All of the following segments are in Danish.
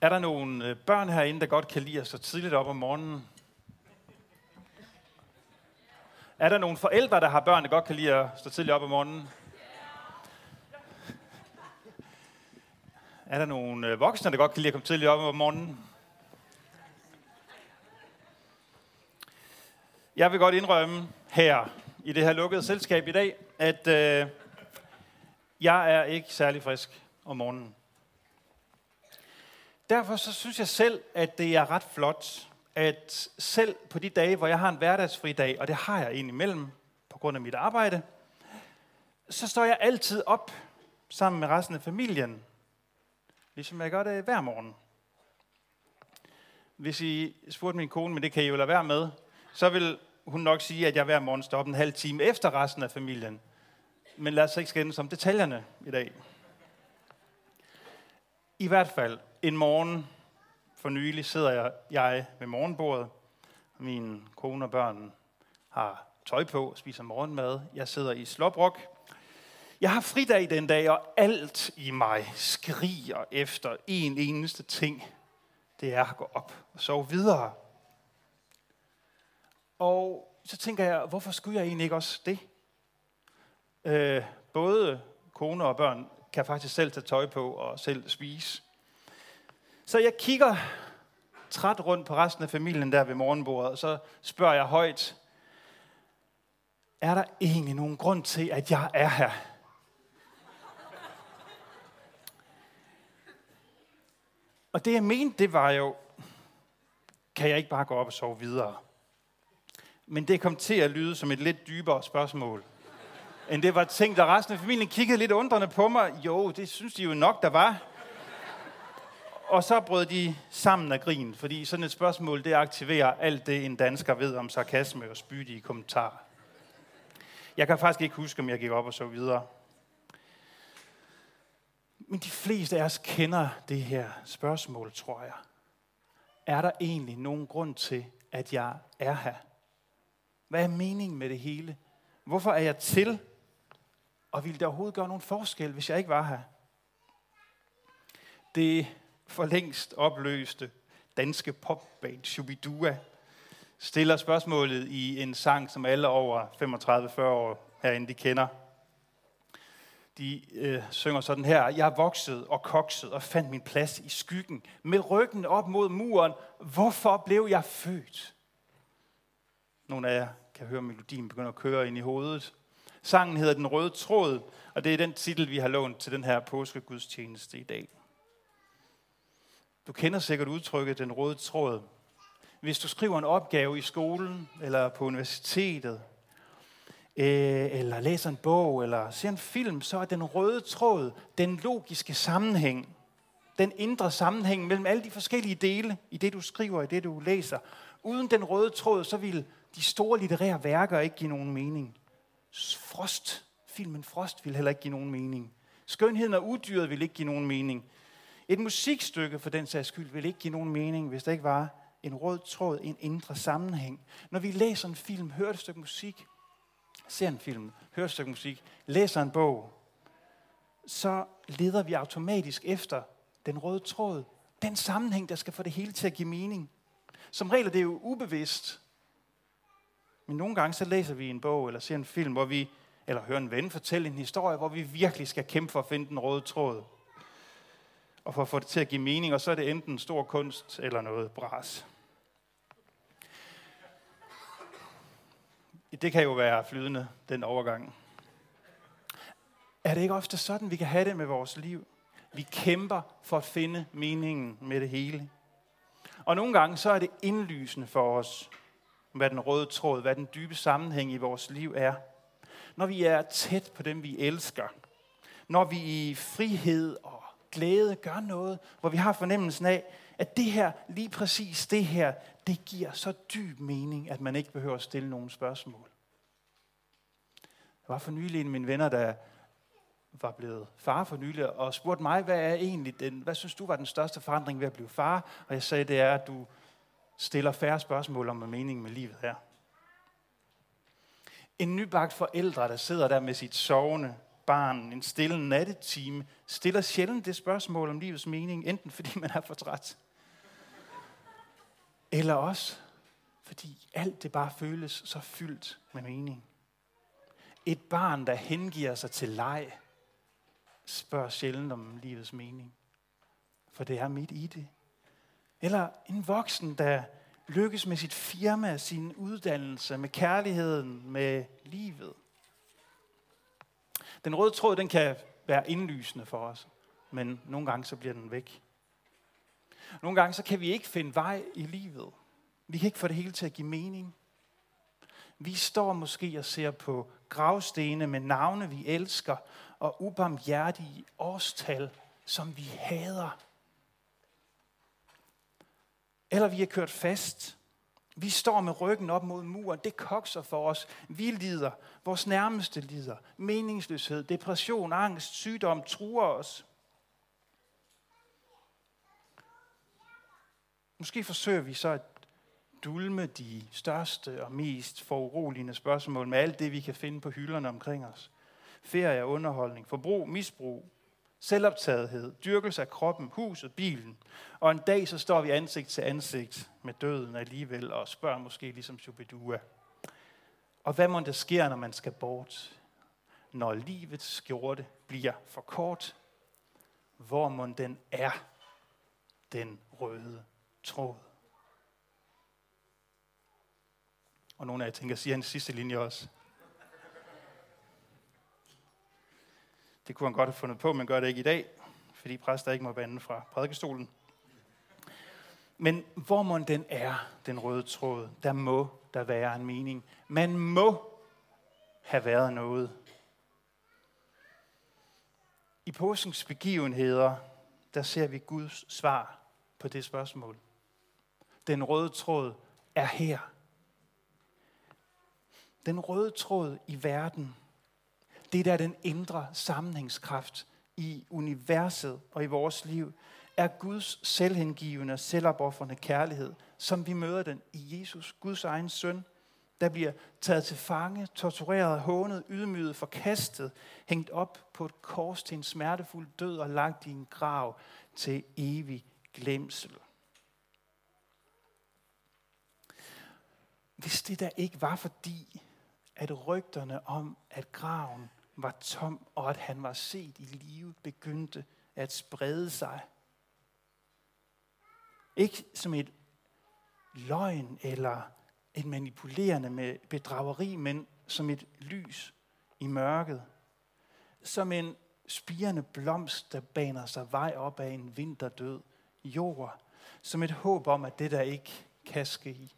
Er der nogle øh, børn herinde, der godt kan lide at stå tidligt op om morgenen? Er der nogle forældre, der har børn, der godt kan lide at stå tidligt op om morgenen? Er der nogle øh, voksne, der godt kan lide at komme tidligt op om morgenen? Jeg vil godt indrømme her i det her lukkede selskab i dag, at øh, jeg er ikke særlig frisk om morgenen. Derfor så synes jeg selv, at det er ret flot, at selv på de dage, hvor jeg har en hverdagsfri dag, og det har jeg indimellem på grund af mit arbejde, så står jeg altid op sammen med resten af familien, ligesom jeg gør det hver morgen. Hvis I spurgte min kone, men det kan I jo lade være med, så vil hun nok sige, at jeg hver morgen står op en halv time efter resten af familien. Men lad os ikke skændes om detaljerne i dag. I hvert fald, en morgen for nylig sidder jeg, jeg ved morgenbordet. Min kone og børn har tøj på og spiser morgenmad. Jeg sidder i slåbrok. Jeg har fridag den dag, og alt i mig skriger efter en eneste ting. Det er at gå op og sove videre. Og så tænker jeg, hvorfor skulle jeg egentlig ikke også det? Øh, både kone og børn kan faktisk selv tage tøj på og selv spise. Så jeg kigger træt rundt på resten af familien der ved morgenbordet, og så spørger jeg højt, er der egentlig nogen grund til, at jeg er her? Og det jeg mente, det var jo, kan jeg ikke bare gå op og sove videre? Men det kom til at lyde som et lidt dybere spørgsmål, end det var tænkt, og resten af familien kiggede lidt undrende på mig. Jo, det synes de jo nok, der var. Og så brød de sammen af grin, fordi sådan et spørgsmål, det aktiverer alt det, en dansker ved om sarkasme og spydige kommentarer. Jeg kan faktisk ikke huske, om jeg gik op og så videre. Men de fleste af os kender det her spørgsmål, tror jeg. Er der egentlig nogen grund til, at jeg er her? Hvad er meningen med det hele? Hvorfor er jeg til? Og ville det overhovedet gøre nogen forskel, hvis jeg ikke var her? Det for længst opløste danske popband Shubidua stiller spørgsmålet i en sang, som alle over 35-40 år herinde de kender. De øh, synger sådan her. Jeg voksede og koksede og fandt min plads i skyggen. Med ryggen op mod muren. Hvorfor blev jeg født? Nogle af jer kan høre melodien begynde at køre ind i hovedet. Sangen hedder Den Røde Tråd, og det er den titel, vi har lånt til den her påskegudstjeneste i dag. Du kender sikkert udtrykket den røde tråd. Hvis du skriver en opgave i skolen eller på universitetet, øh, eller læser en bog, eller ser en film, så er den røde tråd den logiske sammenhæng, den indre sammenhæng mellem alle de forskellige dele i det, du skriver, i det, du læser. Uden den røde tråd, så vil de store litterære værker ikke give nogen mening. Frost, filmen Frost vil heller ikke give nogen mening. Skønheden og udyret vil ikke give nogen mening. Et musikstykke for den sags skyld vil ikke give nogen mening, hvis der ikke var en rød tråd, en indre sammenhæng. Når vi læser en film, hører et stykke musik, ser en film, hører et stykke musik, læser en bog, så leder vi automatisk efter den røde tråd, den sammenhæng, der skal få det hele til at give mening. Som regel er det jo ubevidst. Men nogle gange så læser vi en bog eller ser en film, hvor vi, eller hører en ven fortælle en historie, hvor vi virkelig skal kæmpe for at finde den røde tråd og for at få det til at give mening, og så er det enten stor kunst eller noget bras. Det kan jo være flydende, den overgang. Er det ikke ofte sådan, vi kan have det med vores liv? Vi kæmper for at finde meningen med det hele. Og nogle gange så er det indlysende for os, hvad den røde tråd, hvad den dybe sammenhæng i vores liv er. Når vi er tæt på dem, vi elsker. Når vi i frihed og glæde gør noget, hvor vi har fornemmelsen af, at det her, lige præcis det her, det giver så dyb mening, at man ikke behøver at stille nogen spørgsmål. Der var for nylig en af mine venner, der var blevet far for nylig, og spurgte mig, hvad er egentlig den, hvad synes du var den største forandring ved at blive far? Og jeg sagde, det er, at du stiller færre spørgsmål om, hvad meningen med livet er. En nybagt forældre, der sidder der med sit sovende barn en stille nattetime, stiller sjældent det spørgsmål om livets mening, enten fordi man er for træt, eller også fordi alt det bare føles så fyldt med mening. Et barn, der hengiver sig til leg, spørger sjældent om livets mening. For det er midt i det. Eller en voksen, der lykkes med sit firma, sin uddannelse, med kærligheden, med livet. Den røde tråd, den kan være indlysende for os, men nogle gange så bliver den væk. Nogle gange så kan vi ikke finde vej i livet. Vi kan ikke få det hele til at give mening. Vi står måske og ser på gravstene med navne, vi elsker, og ubarmhjertige årstal, som vi hader. Eller vi er kørt fast. Vi står med ryggen op mod muren. Det kokser for os. Vi lider. Vores nærmeste lider. Meningsløshed, depression, angst, sygdom truer os. Måske forsøger vi så at dulme de største og mest foruroligende spørgsmål med alt det, vi kan finde på hylderne omkring os. Ferie, underholdning, forbrug, misbrug, selvoptagethed, dyrkelse af kroppen, huset, bilen. Og en dag så står vi ansigt til ansigt med døden alligevel og spørger måske ligesom Shubidua. Og hvad må der sker, når man skal bort? Når livets skjorte bliver for kort, hvor må den er den røde tråd? Og nogle af jer tænker, siger en sidste linje også. Det kunne han godt have fundet på, men gør det ikke i dag, fordi præster ikke må bande fra prædikestolen. Men hvor må den er, den røde tråd, der må der være en mening. Man må have været noget. I påskens begivenheder, der ser vi Guds svar på det spørgsmål. Den røde tråd er her. Den røde tråd i verden det der er den indre sammenhængskraft i universet og i vores liv, er Guds selvhengivende og selvopoffrende kærlighed, som vi møder den i Jesus, Guds egen søn, der bliver taget til fange, tortureret, hånet, ydmyget, forkastet, hængt op på et kors til en smertefuld død og lagt i en grav til evig glemsel. Hvis det der ikke var fordi, at rygterne om, at graven var tom, og at han var set i live, begyndte at sprede sig. Ikke som et løgn eller et manipulerende med bedrageri, men som et lys i mørket. Som en spirende blomst, der baner sig vej op af en vinterdød jord. Som et håb om, at det der ikke kan ske,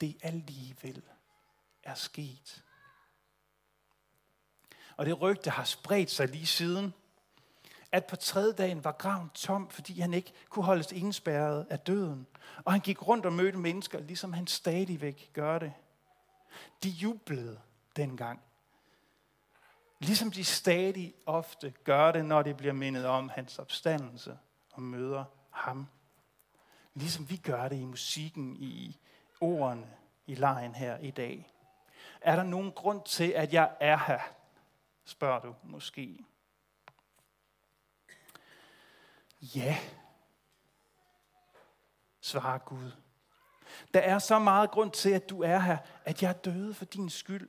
det alligevel er sket. Og det rygte har spredt sig lige siden, at på tredje dagen var graven tom, fordi han ikke kunne holdes indspærret af døden. Og han gik rundt og mødte mennesker, ligesom han stadigvæk gør det. De jublede dengang. Ligesom de stadig ofte gør det, når det bliver mindet om hans opstandelse og møder ham. Ligesom vi gør det i musikken, i ordene, i lejen her i dag. Er der nogen grund til, at jeg er her? Spørger du måske. Ja, svarer Gud. Der er så meget grund til, at du er her, at jeg døde for din skyld,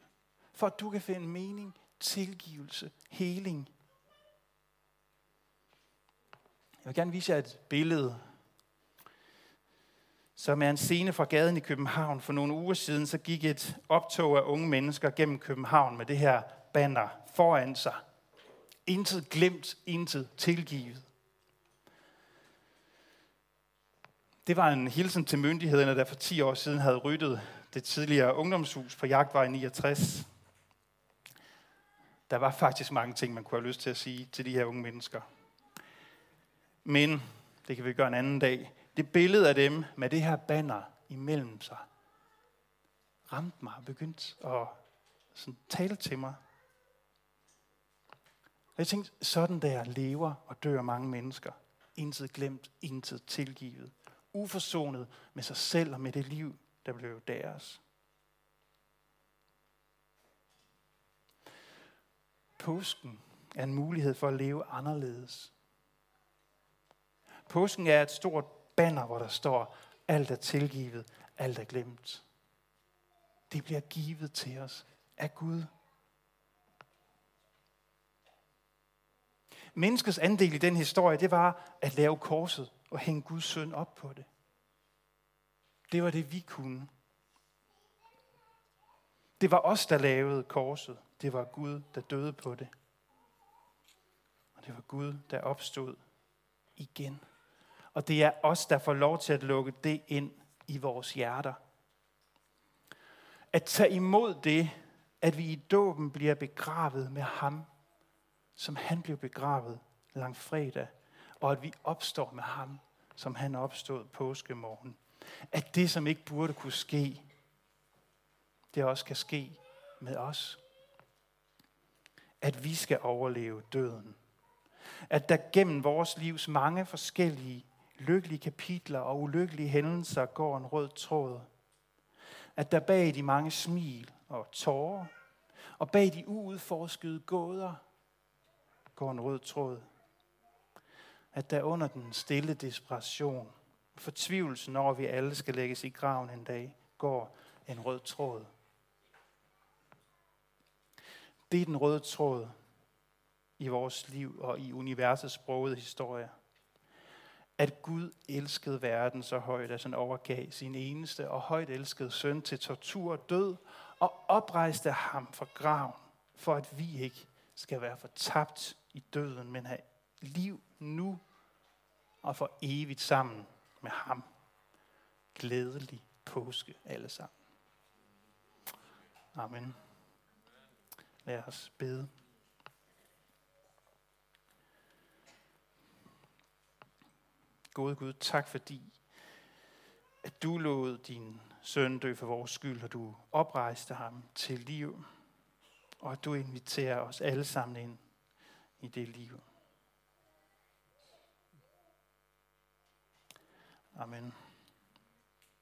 for at du kan finde mening, tilgivelse, heling. Jeg vil gerne vise jer et billede, som er en scene fra gaden i København. For nogle uger siden så gik et optog af unge mennesker gennem København med det her banner foran sig. Intet glemt, intet tilgivet. Det var en hilsen til myndighederne, der for 10 år siden havde ryddet det tidligere ungdomshus på Jagtvej 69. Der var faktisk mange ting, man kunne have lyst til at sige til de her unge mennesker. Men, det kan vi gøre en anden dag, det billede af dem med det her banner imellem sig, ramte mig og begyndte at sådan tale til mig. Og jeg tænkte, sådan der lever og dør mange mennesker. Intet glemt, intet tilgivet. Uforsonet med sig selv og med det liv, der blev deres. påsken er en mulighed for at leve anderledes. Påsken er et stort banner, hvor der står, alt er tilgivet, alt er glemt. Det bliver givet til os af Gud. Menneskets andel i den historie, det var at lave korset og hænge Guds søn op på det. Det var det, vi kunne. Det var os, der lavede korset. Det var Gud, der døde på det. Og det var Gud, der opstod igen. Og det er os, der får lov til at lukke det ind i vores hjerter. At tage imod det, at vi i dåben bliver begravet med ham, som han blev begravet langfredag, og at vi opstår med ham, som han opstod påskemorgen. At det, som ikke burde kunne ske, det også kan ske med os. At vi skal overleve døden. At der gennem vores livs mange forskellige lykkelige kapitler og ulykkelige hændelser går en rød tråd. At der bag de mange smil og tårer, og bag de uudforskede gåder, går en rød tråd. At der under den stille desperation, fortvivlelsen når vi alle skal lægges i graven en dag, går en rød tråd. Det er den røde tråd i vores liv og i universets sprogede historie at Gud elskede verden så højt, at han overgav sin eneste og højt elskede søn til tortur og død, og oprejste ham fra graven, for at vi ikke skal være fortabt i døden, men have liv nu og for evigt sammen med ham. Glædelig påske alle sammen. Amen. Lad os bede. Gode Gud, tak fordi, at du lod din søn dø for vores skyld, og du oprejste ham til liv, og at du inviterer os alle sammen ind i det liv. Amen.